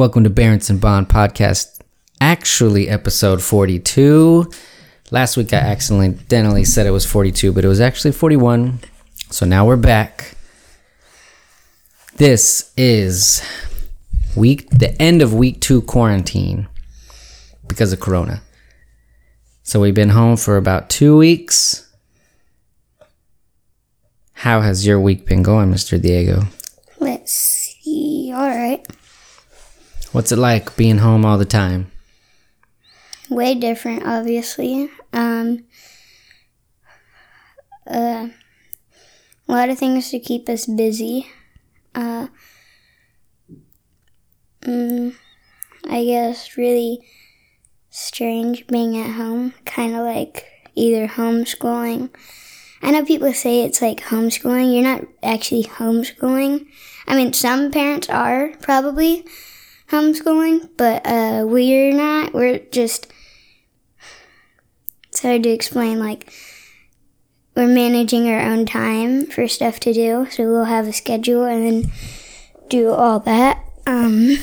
Welcome to Barents and Bond podcast, actually episode 42. Last week I accidentally said it was 42, but it was actually 41. So now we're back. This is week the end of week 2 quarantine because of corona. So we've been home for about 2 weeks. How has your week been going, Mr. Diego? Let's see. All right. What's it like being home all the time? Way different, obviously. Um, uh, a lot of things to keep us busy. Uh, mm, I guess really strange being at home, kind of like either homeschooling. I know people say it's like homeschooling. You're not actually homeschooling. I mean, some parents are probably homeschooling, but uh, we're not. We're just. It's hard to explain. Like, we're managing our own time for stuff to do, so we'll have a schedule and then do all that. Um,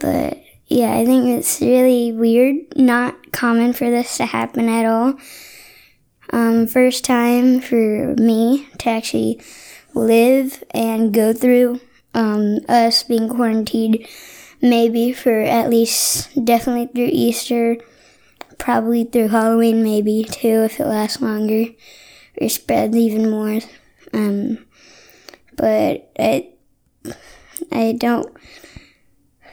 but yeah, I think it's really weird, not common for this to happen at all. Um, first time for me to actually live and go through um, us being quarantined maybe for at least definitely through Easter, probably through Halloween, maybe too if it lasts longer or spreads even more. Um, but I, I don't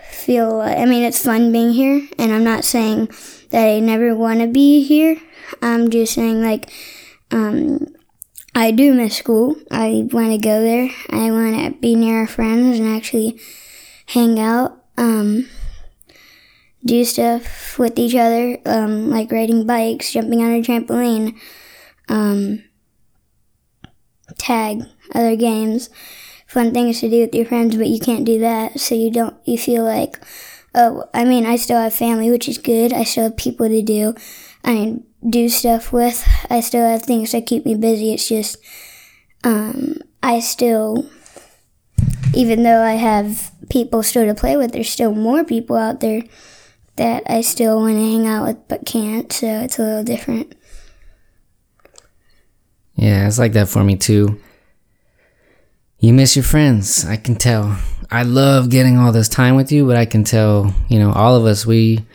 feel. I mean, it's fun being here, and I'm not saying that I never want to be here. I'm just saying like. Um, I do miss school. I want to go there. I want to be near our friends and actually hang out, um, do stuff with each other, um, like riding bikes, jumping on a trampoline, um, tag, other games, fun things to do with your friends, but you can't do that, so you don't, you feel like, oh, I mean, I still have family, which is good. I still have people to do. I mean, do stuff with. I still have things that keep me busy. It's just, um, I still, even though I have people still to play with, there's still more people out there that I still want to hang out with but can't. So it's a little different. Yeah, it's like that for me too. You miss your friends, I can tell. I love getting all this time with you, but I can tell, you know, all of us, we,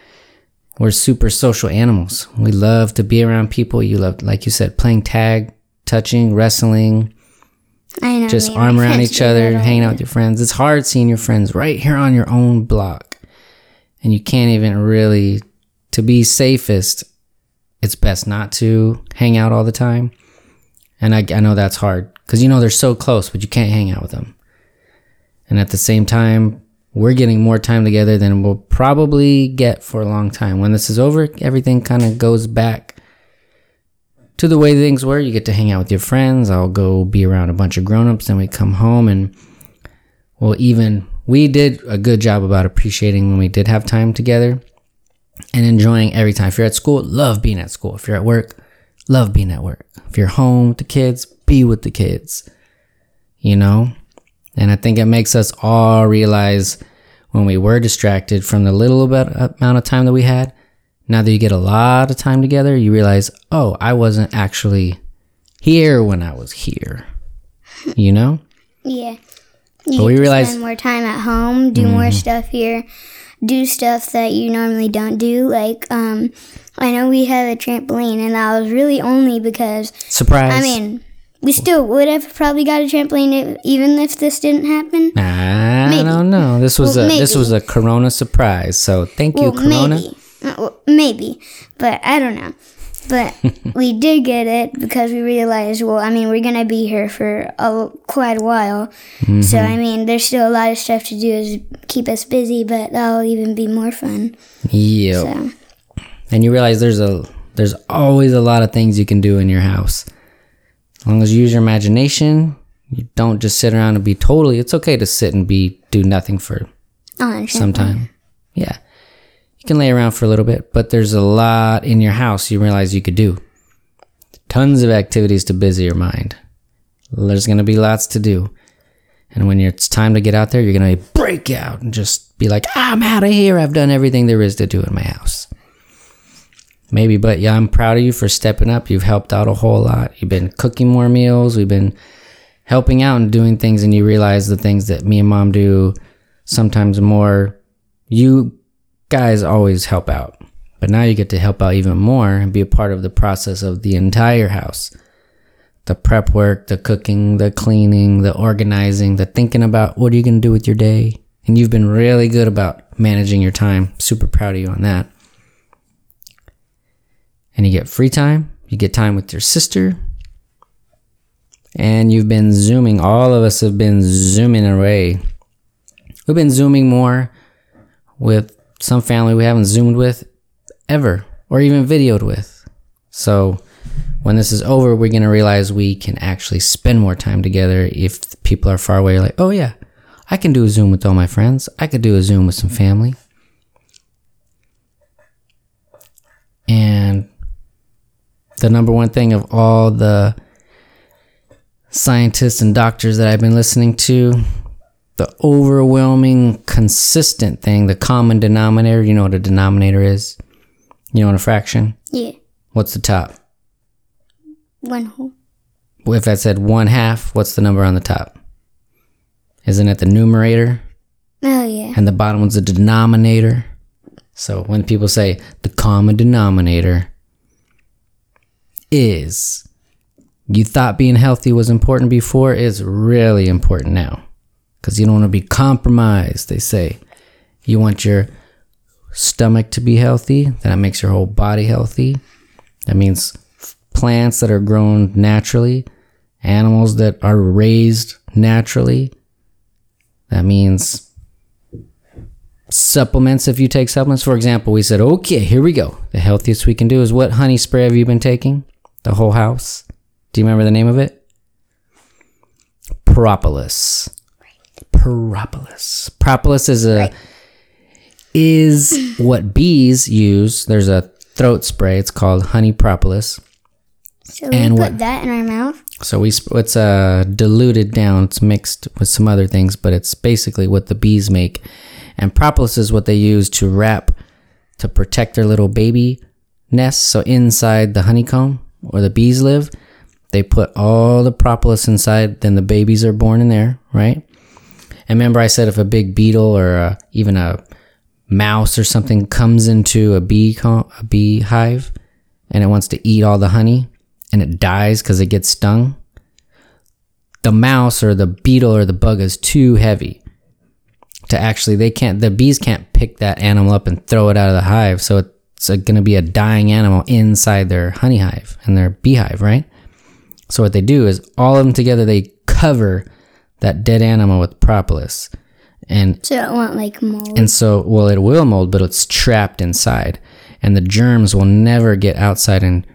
we're super social animals. We love to be around people. You love, like you said, playing tag, touching, wrestling, I know. just arm around each other, hanging out with your friends. It's hard seeing your friends right here on your own block. And you can't even really, to be safest, it's best not to hang out all the time. And I, I know that's hard because you know they're so close, but you can't hang out with them. And at the same time, we're getting more time together than we'll probably get for a long time. When this is over, everything kind of goes back to the way things were. You get to hang out with your friends. I'll go be around a bunch of grown-ups. Then we come home and well, even we did a good job about appreciating when we did have time together and enjoying every time. If you're at school, love being at school. If you're at work, love being at work. If you're home with the kids, be with the kids. You know? And I think it makes us all realize when we were distracted from the little bit amount of time that we had. Now that you get a lot of time together, you realize, oh, I wasn't actually here when I was here. You know? Yeah. You But we realize- spend more time at home, do more stuff here, do stuff that you normally don't do. Like, um, I know we have a trampoline, and that was really only because Surprise. I mean, we still would have probably got a trampoline even if this didn't happen. I Maybe. don't know. This was Well, a this was a Corona surprise. So thank you, Well, Corona. maybe, Uh, well, maybe, but I don't know. But we did get it because we realized, well, I mean, we're gonna be here for a, quite a while, Mm-hmm. so I mean, there's still a lot of stuff to do to keep us busy, but that'll even be more fun. Yeah. So And you realize there's a there's always a lot of things you can do in your house. As long as you use your imagination, you don't just sit around and be totally. It's okay to sit and be do nothing for oh, a some time. Yeah. You can lay around for a little bit, but there's a lot in your house you realize you could do. Tons of activities to busy your mind. There's going to be lots to do. And when it's time to get out there, you're going to break out and just be like, ah, I'm out of here. I've done everything there is to do in my house. Maybe, but yeah, I'm proud of you for stepping up. You've helped out a whole lot. You've been cooking more meals. We've been helping out and doing things, and you realize the things that me and mom do sometimes more. You guys always help out, but now you get to help out even more and be a part of the process of the entire house the prep work, the cooking, the cleaning, the organizing, the thinking about what are you going to do with your day. And you've been really good about managing your time. Super proud of you on that. And you get free time, you get time with your sister, and you've been zooming. All of us have been zooming away. We've been zooming more with some family we haven't zoomed with ever or even videoed with. So, when this is over, we're going to realize we can actually spend more time together if people are far away. Like, oh, yeah, I can do a Zoom with all my friends. I could do a Zoom with some family. And the number one thing of all the scientists and doctors that I've been listening to, the overwhelming, consistent thing, the common denominator, you know what a denominator is? You know what a fraction? Yeah. What's the top? One whole. If I said one half, what's the number on the top? Isn't it the numerator? Oh, yeah. And the bottom one's the denominator. So when people say the common denominator is you thought being healthy was important before, is really important now. Because you don't want to be compromised, they say. You want your stomach to be healthy, that makes your whole body healthy. That means plants that are grown naturally, animals that are raised naturally. That means supplements if you take supplements. For example, we said, okay, here we go. The healthiest we can do is what honey spray have you been taking? The whole house? Do you remember the name of it? Propolis. Propolis. Propolis is a is what bees use. There's a throat spray. It's called honey propolis. So we And put what- that in our mouth. So we it's uh diluted down. It's mixed with some other things, but it's basically what the bees make. And propolis is what they use to wrap to protect their little baby nests. So inside the honeycomb where the bees live, they put all the propolis inside. Then the babies are born in there, right? And remember, I said if a big beetle or uh even a mouse or something comes into a bee a bee hive and it wants to eat all the honey and it dies because it gets stung, the mouse or the beetle or the bug is too heavy to actually they can't the bees can't pick that animal up and throw it out of the hive so it's going to be a dying animal inside their honey hive and their beehive right so what they do is all of them together they cover that dead animal with propolis and So it won't like mold. and so, well, it will mold, but it's trapped inside. And the germs will never get outside and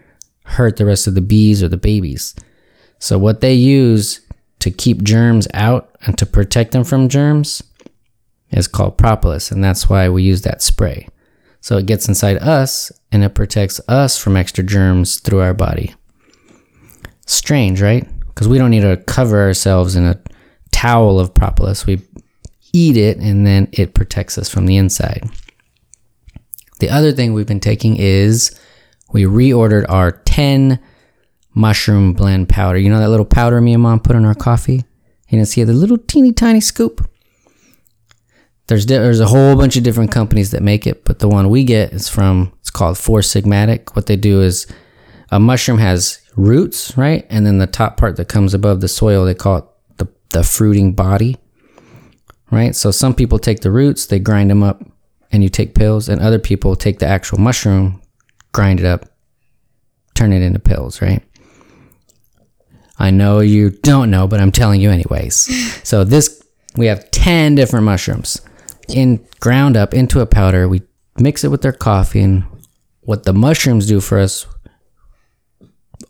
hurt the rest of the bees or the babies. So, what they use to keep germs out and to protect them from germs is called propolis. And that's why we use that spray. So, it gets inside us and it protects us from extra germs through our body. Strange, right? Because we don't need to cover ourselves in a towel of propolis. We eat it and then it protects us from the inside. The other thing we've been taking is we reordered our 10 mushroom blend powder. You know that little powder me and mom put in our coffee? You know, see the little teeny tiny scoop? There's di- there's a whole bunch of different companies that make it, but the one we get is from it's called Four Sigmatic. What they do is a mushroom has roots, right? And then the top part that comes above the soil, they call it the, the fruiting body right? So some people take the roots, they grind them up, and you take pills, and other people take the actual mushroom, grind it up, turn it into pills, right? I know you don't know, but I'm telling you anyways. so this we have 10 different mushrooms in ground up into a powder. We mix it with their coffee and what the mushrooms do for us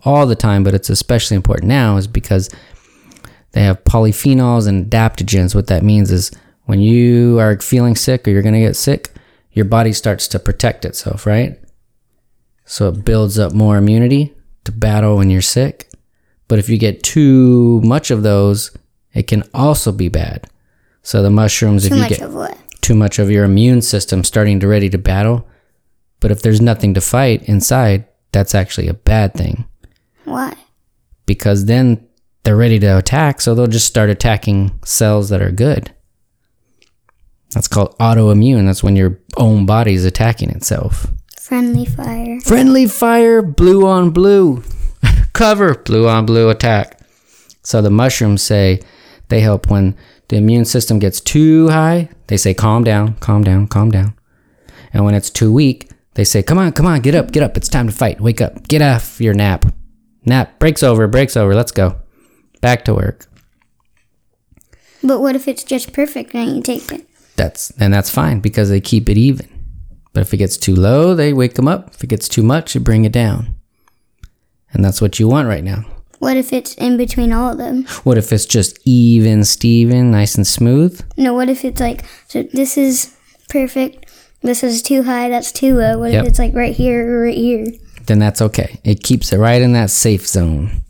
all the time, but it's especially important now is because they have polyphenols and adaptogens. What that means is when you are feeling sick or you're going to get sick, your body starts to protect itself, right? So it builds up more immunity to battle when you're sick. But if you get too much of those, it can also be bad. So the mushrooms, Too if you much get of what? Too much of your immune system starting to ready to battle, but if there's nothing to fight inside, that's actually a bad thing Why? because then they're ready to attack, so they'll just start attacking cells that are good. That's called autoimmune. That's when your own body's attacking itself. Friendly fire. Friendly fire, blue on blue. Cover, blue on blue attack. So the mushrooms say they help when the immune system gets too high. They say, calm down, calm down, calm down. And when it's too weak, they say, come on, come on, get up, get up. It's time to fight. Wake up, get off your nap. Nap, breaks over, breaks over. Let's go. Back to work. But what if it's just perfect and you take it? That's and that's fine because they keep it even. But if it gets too low, they wake them up. If it gets too much, you bring it down. And that's what you want right now. What if it's in between all of them? What if it's just even, Steven, nice and smooth? No, what if it's like, so this is perfect, this is too high, that's too low. What Yep. if it's like right here or right here? Then that's okay. It keeps it right in that safe zone.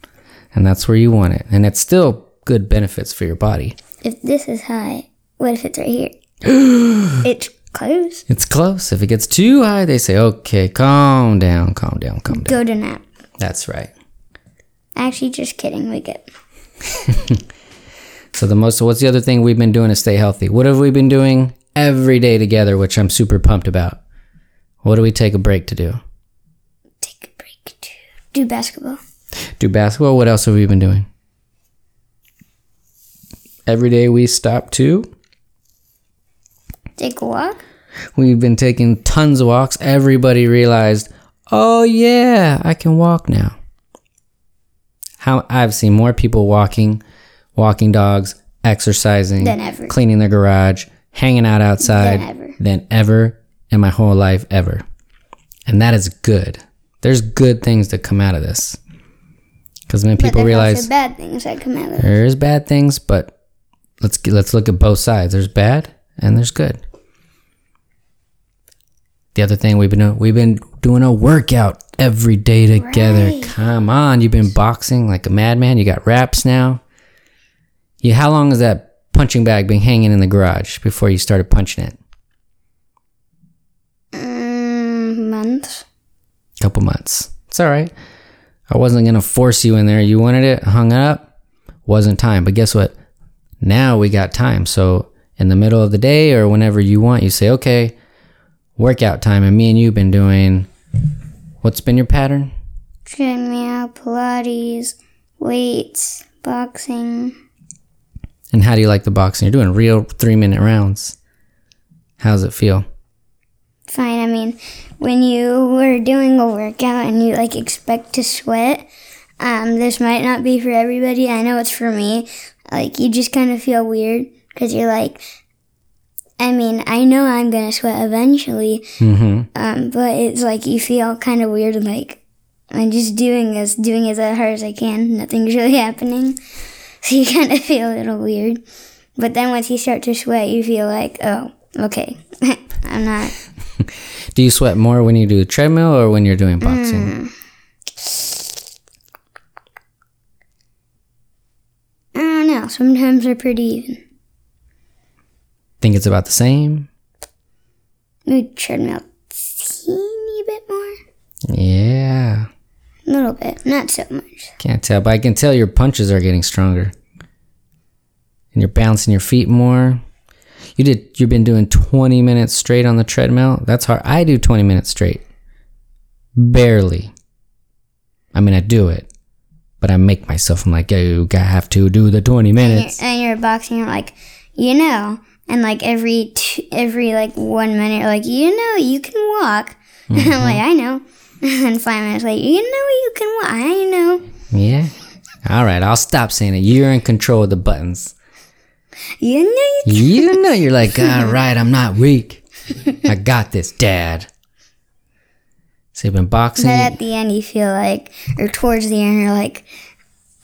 And that's where you want it. And it's still good benefits for your body. If this is high, what if it's right here? it's close. It's close. If it gets too high, they say, okay, calm down, calm down, calm down. Go to nap. That's right. Actually, just kidding. We get So the most what's the other thing we've been doing to stay healthy? What have we been doing every day together, which I'm super pumped about? What do we take a break to do? take a break to do basketball. Do basketball. What else have we been doing? Every day we stop to. Take a walk. We've been taking tons of walks. Everybody realized, oh yeah, I can walk now. How I've seen more people walking, walking dogs, exercising, Than ever. cleaning their garage, hanging out outside Than ever. than ever in my whole life ever. And that is good. There's good things that come out of this. Because when people realize bad things that come out of there's bad things, but let's get, let's look at both sides. There's bad and there's good. The other thing we've been we've been doing a workout every day together. Right. Come on, you've been boxing like a madman. You got wraps now. You, how long has that punching bag been hanging in the garage before you started punching it? Mm, months. couple months. It's all right. I wasn't going to force you in there. You wanted it, hung it up. Wasn't time. But guess what? Now we got time. So in the middle of the day or whenever you want, you say, okay, workout time. And me and you've been doing, what's been your pattern? Treadmill, Pilates, weights, boxing. And how do you like the boxing? You're doing real three minute rounds. How's it feel? Fine. I mean, when you were doing a workout and you like expect to sweat, um, this might not be for everybody. I know it's for me. Like you just kind of feel weird because you're like, I mean, I know I'm gonna sweat eventually, Mm-hmm. um, but it's like you feel kind of weird. Like I'm just doing as doing as hard as I can. Nothing's really happening, so you kind of feel a little weird. But then once you start to sweat, you feel like, oh, okay, I'm not. Do you sweat more when you do the treadmill or when you're doing boxing? I don't know. Sometimes they're pretty even. Think it's about the same? Maybe treadmill a teeny bit more. Yeah. A little bit, not so much. Can't tell, but I can tell your punches are getting stronger. And you're bouncing your feet more. You did you've been doing 20 minutes straight on the treadmill. That's hard. I do 20 minutes straight. Barely. I mean, I do it. But I make myself I'm like, "You have to do the 20 And minutes." you're, and you're boxing. You're like, you know, and like every t- every like one minute, like, you know, you can walk. And I'm mm-hmm. like, I know. And five minutes later, you know, you can walk. I know. Yeah. All right, I'll stop saying it. You're in control of the buttons. You know, you. You know, you're like, all right, I'm not weak. I got this, Dad. So you've been boxing. Then at the end, you feel like, or towards the end, you're like,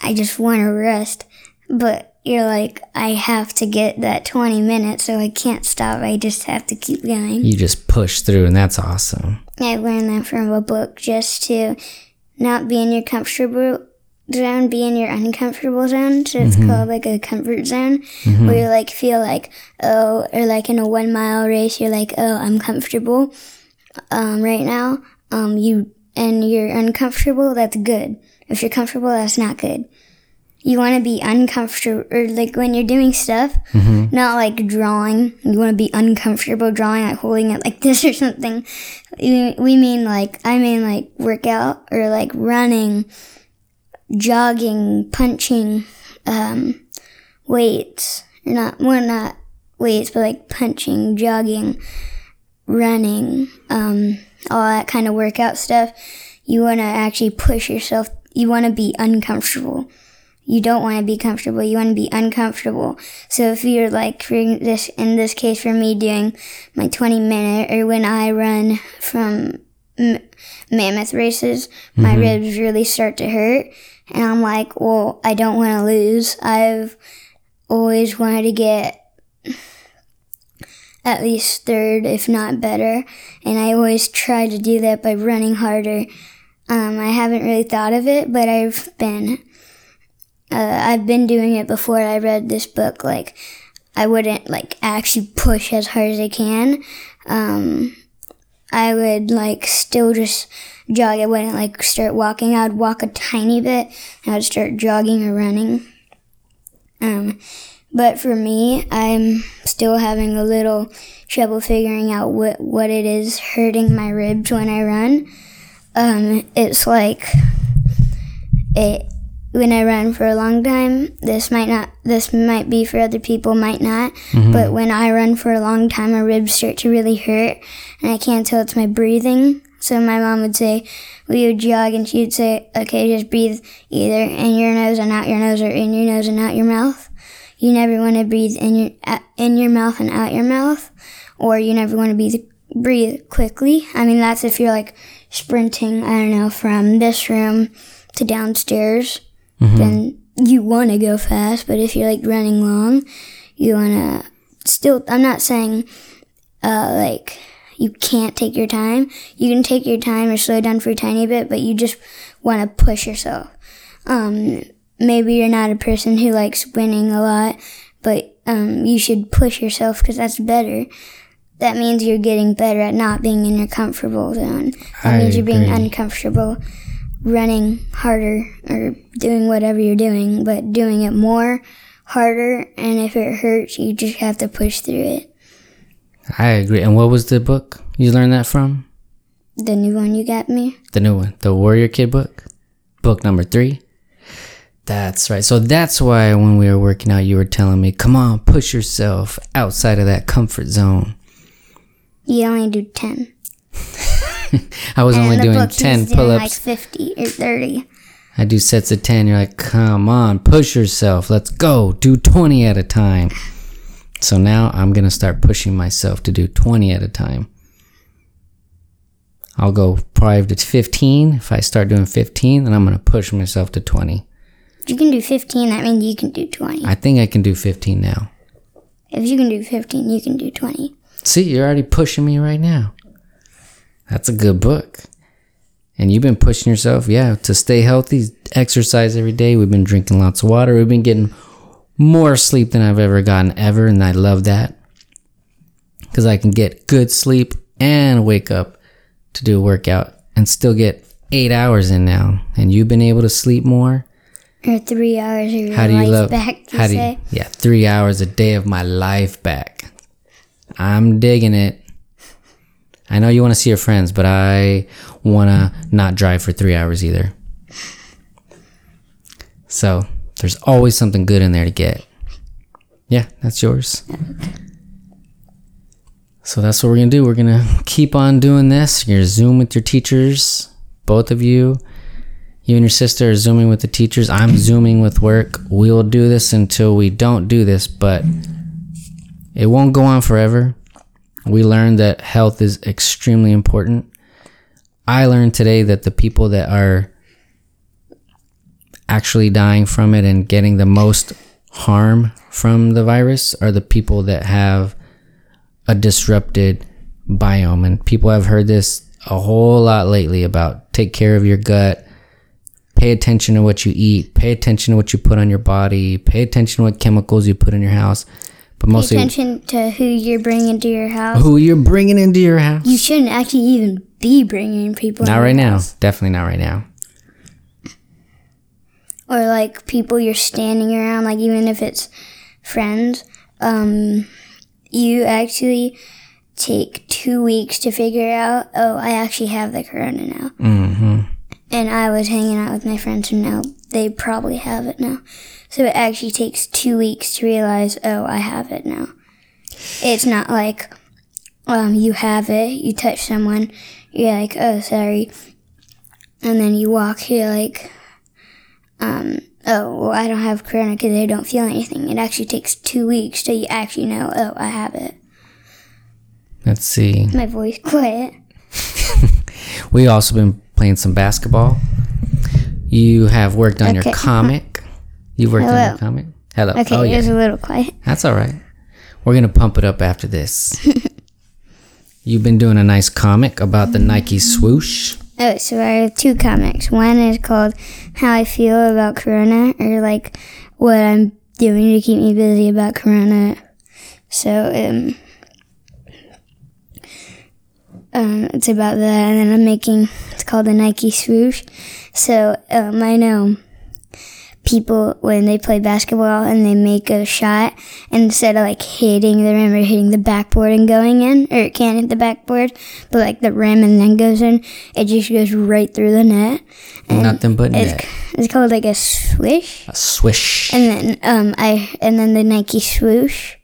I just want to rest. But you're like, I have to get that 20 minutes, so I can't stop. I just have to keep going. You just push through, and that's awesome. I learned that from a book just to not be in your comfortable zone be in your uncomfortable zone. So it's called like a comfort zone where you like feel like, oh, or like in a one mile race, you're like, oh, I'm comfortable um, right now. Um, you, and you're uncomfortable, that's good. If you're comfortable, that's not good. You want to be uncomfortable, or like when you're doing stuff, not like drawing. You want to be uncomfortable drawing, like holding it like this or something. We, we mean like, I mean like workout or like running, jogging, punching, um, weights. Or not, well, not weights, but like punching, jogging, running, um, all that kind of workout stuff. You want to actually push yourself. You want to be uncomfortable. You don't want to be comfortable. You want to be uncomfortable. So if you're like, for this, in this case, for me doing my 20 minute or when I run from m- mammoth races, my ribs really start to hurt. And I'm like, well, I don't want to lose. I've always wanted to get at least third, if not better. And I always try to do that by running harder. Um, I haven't really thought of it, but I've been, uh, I've been doing it before I read this book. Like, I wouldn't like actually push as hard as I can. Um, I would like still just jog. I wouldn't like start walking. I would walk a tiny bit and I would start jogging or running. Um, but for me, I'm still having a little trouble figuring out what, what it is hurting my ribs when I run. Um, it's like it when I run for a long time. This might not. This might be for other people, might not. Mm-hmm. But when I run for a long time, my ribs start to really hurt, and I can't tell it's my breathing. So my mom would say, we would jog, and she'd say, "Okay, just breathe either in your nose and out your nose, or in your nose and out your mouth." You never want to breathe in your in your mouth and out your mouth, or you never want to breathe breathe quickly. I mean, that's if you're like sprinting. I don't know from this room to downstairs, then you want to go fast. But if you're like running long, you want to still. I'm not saying uh, like you can't take your time. You can take your time or slow down for a tiny bit, but you just want to push yourself. Um, maybe you're not a person who likes winning a lot, but um, you should push yourself because that's better. That means you're getting better at not being in your comfortable zone. That I means you're being agree. uncomfortable, running harder or doing whatever you're doing, but doing it more, harder, and if it hurts, you just have to push through it. I agree. And what was the book you learned that from? The new one you got me? The new one, the Warrior Kid book, book number three. That's right. So that's why when we were working out, you were telling me, come on, push yourself outside of that comfort zone. You only do 10. I was only And the doing 10 was doing pull like. 50 or 30. I do sets of 10. You're like, come on, push yourself. Let's go. Do 20 at a time. So now I'm going to start pushing myself to do 20 at a time. I'll go probably to 15. If I start doing 15, then I'm going to push myself to 20. If you can do 15, that means you can do 20. I think I can do 15 now. If you can do 15, you can do 20. See, you're already pushing me right now. That's a good book. And you've been pushing yourself, yeah, to stay healthy, exercise every day. We've been drinking lots of water. We've been getting more sleep than I've ever gotten ever, and I love that. Because I can get good sleep and wake up to do a workout and still get eight hours in now. And you've been able to sleep more. Or three hours of your How do you life love? back, you how do you? Yeah, three hours a day of my life back. I'm digging it. I know you want to see your friends, but I want to not drive for three hours either. So there's always something good in there to get. Yeah, that's yours. So that's what we're gonna do. We're gonna keep on doing this. You're Zoom with your teachers, both of you. You and your sister are zooming with the teachers. I'm zooming with work. We will do this until we don't do this, but it won't go on forever. We learned that health is extremely important. I learned today that the people that are actually dying from it and getting the most harm from the virus are the people that have a disrupted biome. And people have heard this a whole lot lately about take care of your gut, Pay attention to what you eat. Pay attention to what you put on your body. Pay attention to what chemicals you put in your house. But Pay mostly attention to who you're bringing to your house. who you're bringing into your house. You shouldn't actually even be bringing people. not right now. house. Definitely not right now. Or like people you're standing around, like even if it's friends, um, you actually take two weeks to figure out. Oh, I actually have the corona now. hmm and I was hanging out with my friends, and now they probably have it now. So it actually takes two weeks to realize, oh, I have it now. It's not like um, you have it, you touch someone, you're like, oh, sorry, and then you walk, you're like, um, oh, well, I don't have corona because I don't feel anything. It actually takes two weeks till you actually know, oh, I have it. Let's see. My voice quiet. We also been playing some basketball. You have worked on your comic. You've worked on your comic. Hello. Okay, oh it yeah. was a little quiet. That's all right. We're gonna pump it up after this. You've been doing a nice comic about the Nike swoosh. Oh, so I have two comics. One is called How I Feel About Corona, or like what I'm doing to keep me busy about Corona. So, um, um, it's about that, and then I'm making, it's called the Nike swoosh. So, um, I know people when they play basketball and they make a shot instead of like hitting the rim or hitting the backboard and going in or it can't hit the backboard but like the rim and then goes in it just goes right through the net Nothing but it's, net. it's called like a swish A swish. and then um i and then the nike swoosh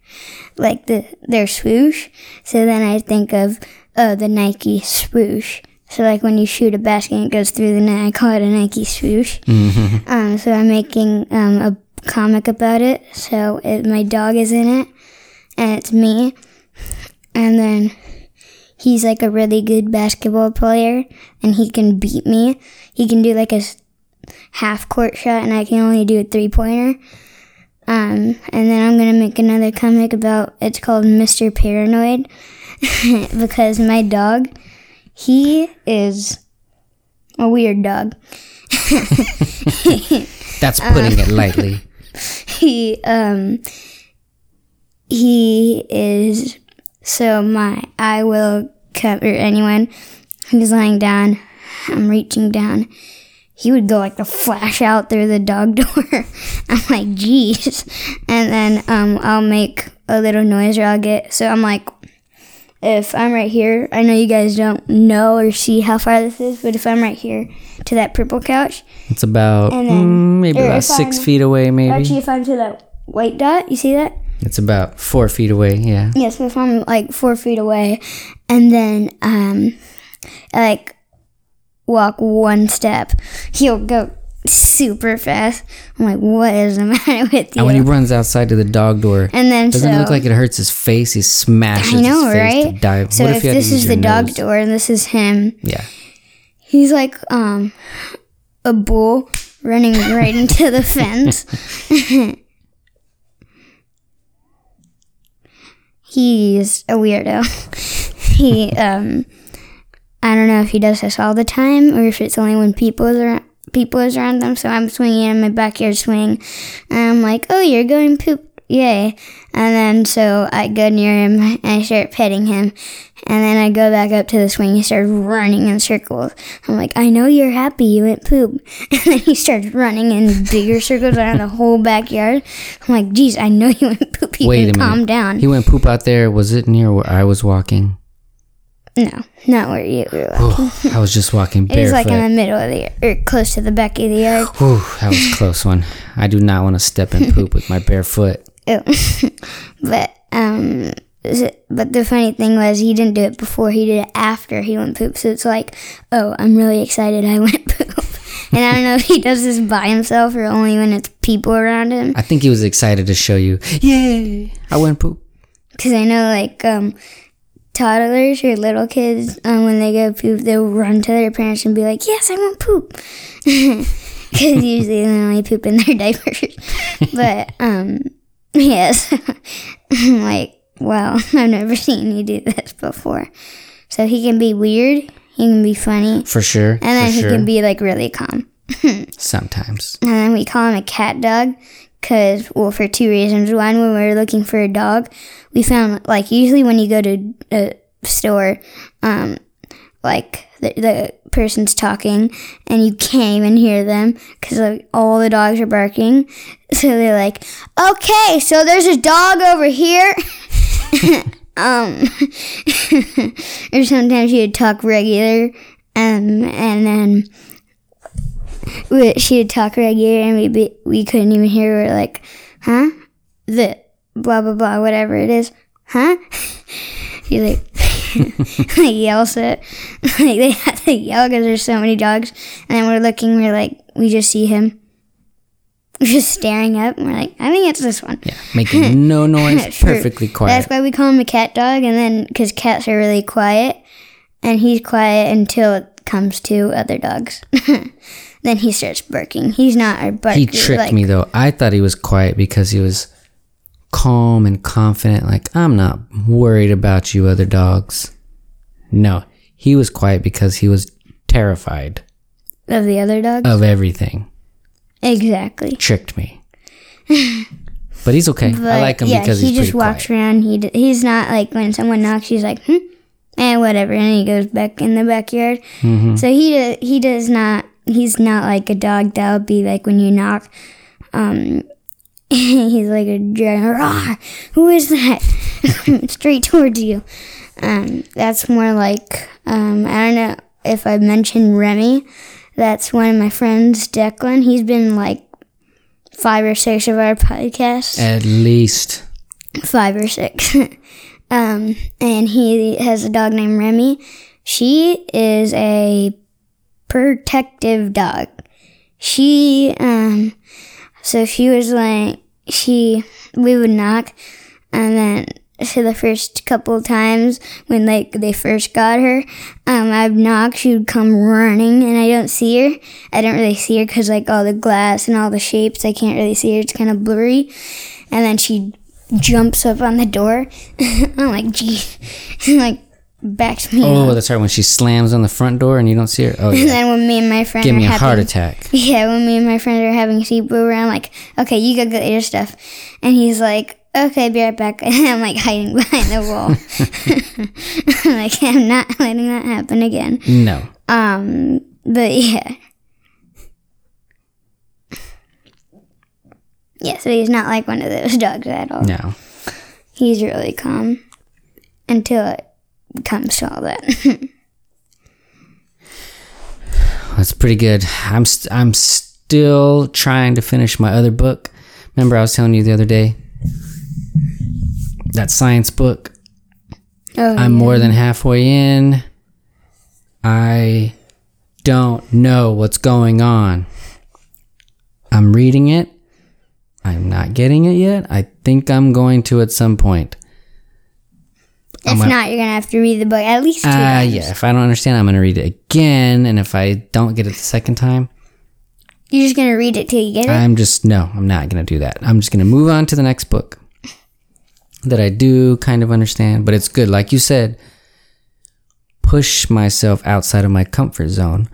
like the their swoosh so then i think of uh the nike swoosh so like when you shoot a basket and it goes through the net i call it a nike swoosh um, so I'm making um, a comic about it. So it, my dog is in it, and it's me. And then he's like a really good basketball player, and he can beat me. He can do like a half court shot, and I can only do a three pointer. Um, and then I'm gonna make another comic about it's called Mr. Paranoid because my dog, he is a weird dog. That's putting it lightly. he um he is so my I will come or anyone who's lying down, I'm reaching down. He would go like the flash out through the dog door. I'm like, jeez. And then um I'll make a little noise or I'll get so I'm like if I'm right here, I know you guys don't know or see how far this is, but if I'm right here to that purple couch, It's about then- mm, maybe about 6 I'm- feet away. Maybe actually if I'm to that white dot, you see that? it's about four feet away. Yeah. Yeah, so if I'm like four feet away and then um I, like walk one step, he'll go super fast. I'm like, what is the matter with you? And when he runs outside to the dog door, and then doesn't so it look like it hurts his face? He smashes I know, his face to right? dive. So what if, if you had to this is the dog nose? door and this is him, Yeah. he's like um a bull running right into the fence. he's a weirdo. he um I don't know if he does this all the time or if it's only when people around people is around them. So I'm swinging in my backyard swing and I'm like, Oh, you're going poop yay. And then so I go near him and I start petting him. And then I go back up to the swing. He starts running in circles. I'm like, I know you're happy you went poop. And then he starts running in bigger circles around the whole backyard. I'm like, geez, I know you went poop. You Wait a minute. calm down. He went poop out there. Was it near where I was walking? No, not where you were. Oh, I was just walking barefoot. It was like in the middle of the or close to the back of the yard. Whew, that was a close one. I do not want to step in poop with my bare foot. Ew. but um, but the funny thing was he didn't do it before. He did it after he went poop. So it's like, oh, I'm really excited I went poop. and I don't know if he does this by himself or only when it's people around him. I think he was excited to show you. Yay! I went poop. Because I know like um, toddlers or little kids um, when they go poop, they'll run to their parents and be like, "Yes, I want poop." Because usually they only poop in their diapers. but um, yes, I'm like, wow, I've never seen you do this before. So he can be weird, he can be funny, For sure. and then he sure. can be like really calm. Sometimes. And then we call him a cat dog because, well, for two reasons. One, when we were looking for a dog, we found, like, usually when you go to a store, um, like, the, the person's talking and you can't even hear them because like, all the dogs are barking. So they're like, okay, so there's a dog over here. um, or sometimes you'd talk regular, um, and then we, she would talk regular, and we be, we couldn't even hear her. Like, huh? The blah blah blah, whatever it is, huh? She like like yells it. like they have to yell because there's so many dogs, and then we're looking. We're like, we just see him. We're just staring up, and we're like, I think it's this one. Yeah. Making no noise, perfectly quiet. That's why we call him a cat dog, and then because cats are really quiet, and he's quiet until it comes to other dogs. Then he starts barking. He's not our barker. He tricked like, me though. I thought he was quiet because he was calm and confident. Like, I'm not worried about you, other dogs. No, he was quiet because he was terrified of the other dogs. of everything. Exactly. Tricked me. But he's okay. I like him yeah, because he just walks quiet. around. He d- he's not like when someone knocks, he's like, hmm, and whatever, and he goes back in the backyard. Mm-hmm. So he do, he does not. He's not like a dog that'll be like when you knock. Um, he's like a giant. Rah, who is that? Straight towards you. Um, that's more like um, I don't know if I mentioned Remy. That's one of my friends, Declan. He's been like five or six of our podcasts At least. five or six. um, and he has a dog named Remy. She is a protective dog. She, um, so she was like, she, we would knock, and then, so the first couple times when like they first got her, um, I'd knock, she would come running, and I don't see her. I don't really see her because like all the glass and all the shapes, I can't really see her. It's kind of blurry. And then she jumps up on the door. I'm like, gee, like backs me Oh, up. that's right. When she slams on the front door and you don't see her. Oh, yeah. And then when me and my friend Give me a having, heart attack. Yeah, when me and my friend are having sleepover, I'm like, okay, you go get your stuff. And he's like, okay, be right back. And I'm like hiding behind the wall. I'm like, I'm not letting that happen again. No. Um, but yeah. Yeah, so he's not like one of those dogs at all. No. He's really calm until it comes all that. That's pretty good. I'm st- I'm still trying to finish my other book. Remember I was telling you the other day that science book. oh, I'm more than halfway in. I don't know what's going on. I'm reading it. I'm not getting it yet. I think I'm going to at some point. If not, you're gonna have to read the book at least two Ah, times. yeah. If I don't understand, I'm going to read it again. And if I don't get it the second time, You're just gonna read it till you get it. I'm just no, I'm not gonna do that. I'm just gonna move on to the next book that I do kind of understand, but it's good. Like you said, push myself outside of my comfort zone.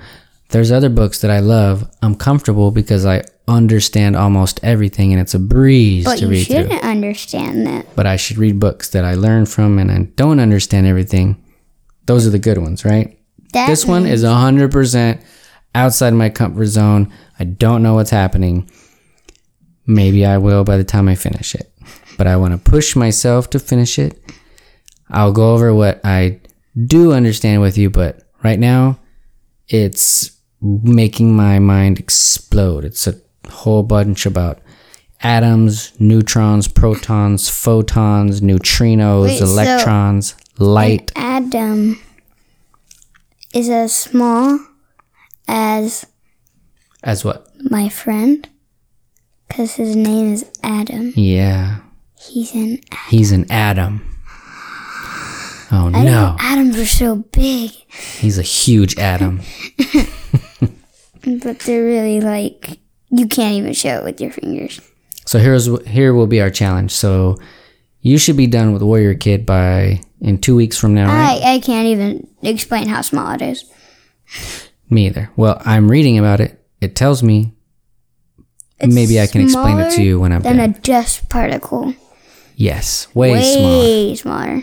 There's other books that I love. I'm comfortable because I understand almost everything and it's a breeze but to read through. But you shouldn't understand that. But I should read books that I learn from and I don't understand everything. Those are the good ones, right? That This one is 100% outside my comfort zone. I don't know what's happening. Maybe I will by the time I finish it. But I want to push myself to finish it. I'll go over what I do understand with you, but right now it's making my mind explode. It's a whole bunch about atoms, neutrons, protons, photons, neutrinos, Wait, so- electrons, light. Adam is as small as As what? my friend, because his name is Adam. Yeah. He's an. He's an atom. Oh I no. atoms are so big, He's a huge atom. but they're really like you can't even show it with your fingers. So here's here will be our challenge. So you should be done with Warrior Kid by in two weeks from now, right? I I can't even explain how small it is. Me either. Well, I'm reading about it it tells me. Maybe I can explain it to you when I'm Than done. a dust particle. yes, way, Way smaller. smaller.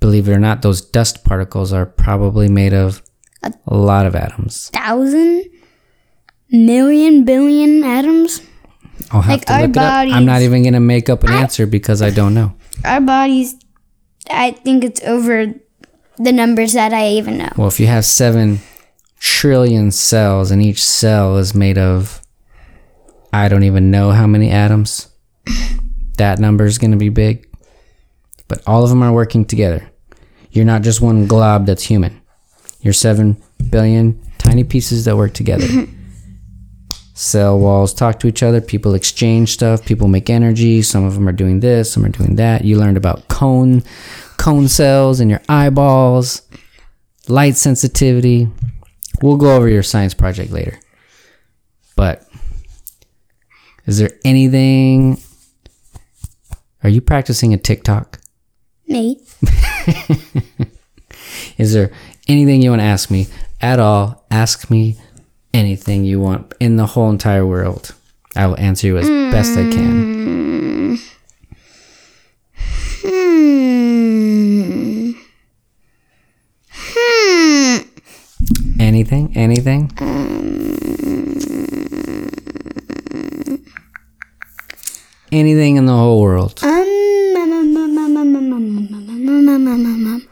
Believe it or not, those dust particles are probably made of a lot of atoms. Thousand million billion atoms. I'll have Like to our look it up. I'm not even gonna make up an answer because I don't know. Our bodies, I think it's over the numbers that I even know. Well, if you have seven trillion cells and each cell is made of, I don't even know how many atoms, that number is going to be big. But all of them are working together. You're not just one glob that's human. You're seven billion tiny pieces that work together. Cell walls talk to each other. People exchange stuff. People make energy. Some of them are doing this. Some are doing that. You learned about cone, cone cells in your eyeballs light sensitivity. We'll go over your science project later. But is there anything Are you practicing a TikTok? Me. Is there anything you want to ask me at all? Ask me anything you want in the whole entire world. I will answer you as best I can. Hmm. Hmm. Anything? Anything? Anything in the whole world. Um. um, um, um, um, um, um, um, um, um, um, um, um, um.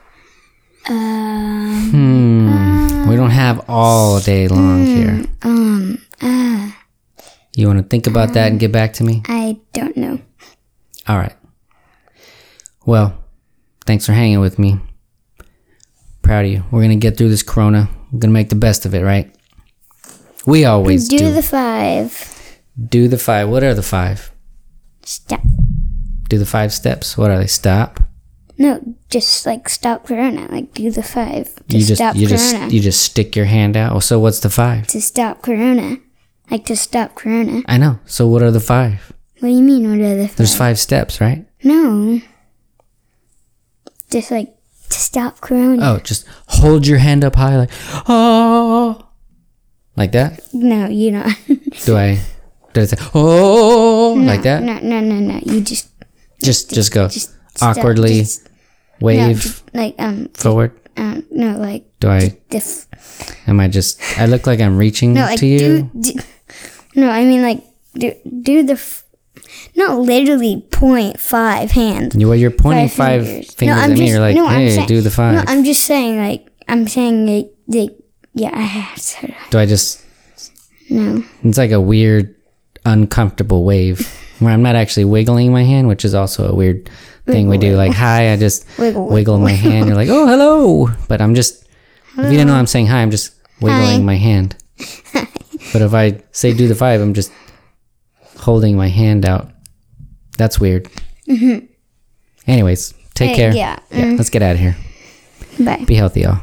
Um. All day long here. Um. Uh. You want to think about that and get back to me? I don't know. All right. Well, thanks for hanging with me. Proud of you. We're going to get through this corona. We're going to make the best of it, right? We always Do, do. the five. do the five. What are the five? Stop. Do the five steps. What are they? Stop. No, just like stop Corona. Like do the five to you just stop you Corona. just you just stick your hand out. Oh, so what's the five? to stop Corona. Like to stop Corona. I know. So what are the five? What do you mean? What are the five? There's five steps, right? No. Just like to stop Corona. Oh, just hold your hand up high like oh, like that. No, you know. Do I? Did I say oh like that? no, no, no, no. You just Just just go just awkwardly just- no, wave just, like um forward. um no like Do I? the f- Am I just? I look like I'm reaching no like to you. do, do no I mean like do do the f- not literally point five hands. You well, you're pointing five fingers. fingers, No, I'm at me. just- You're like, no, hey, saying- do the five. No, I'm just saying like I'm saying like, like yeah I have to Do I just? no It's like a weird, uncomfortable wave where I'm not actually wiggling my hand, which is also a weird thing we do. Like, hi, I just Wiggle, wiggle my hand. You're like, oh, hello. But I'm just, if you don't know I'm saying hi, I'm just wiggling Hi. my hand. but if I say do the five, I'm just holding my hand out. That's weird. Mm-hmm. Anyways, take Hey, care. yeah, yeah mm. let's get out of here. bye. Be healthy, y'all.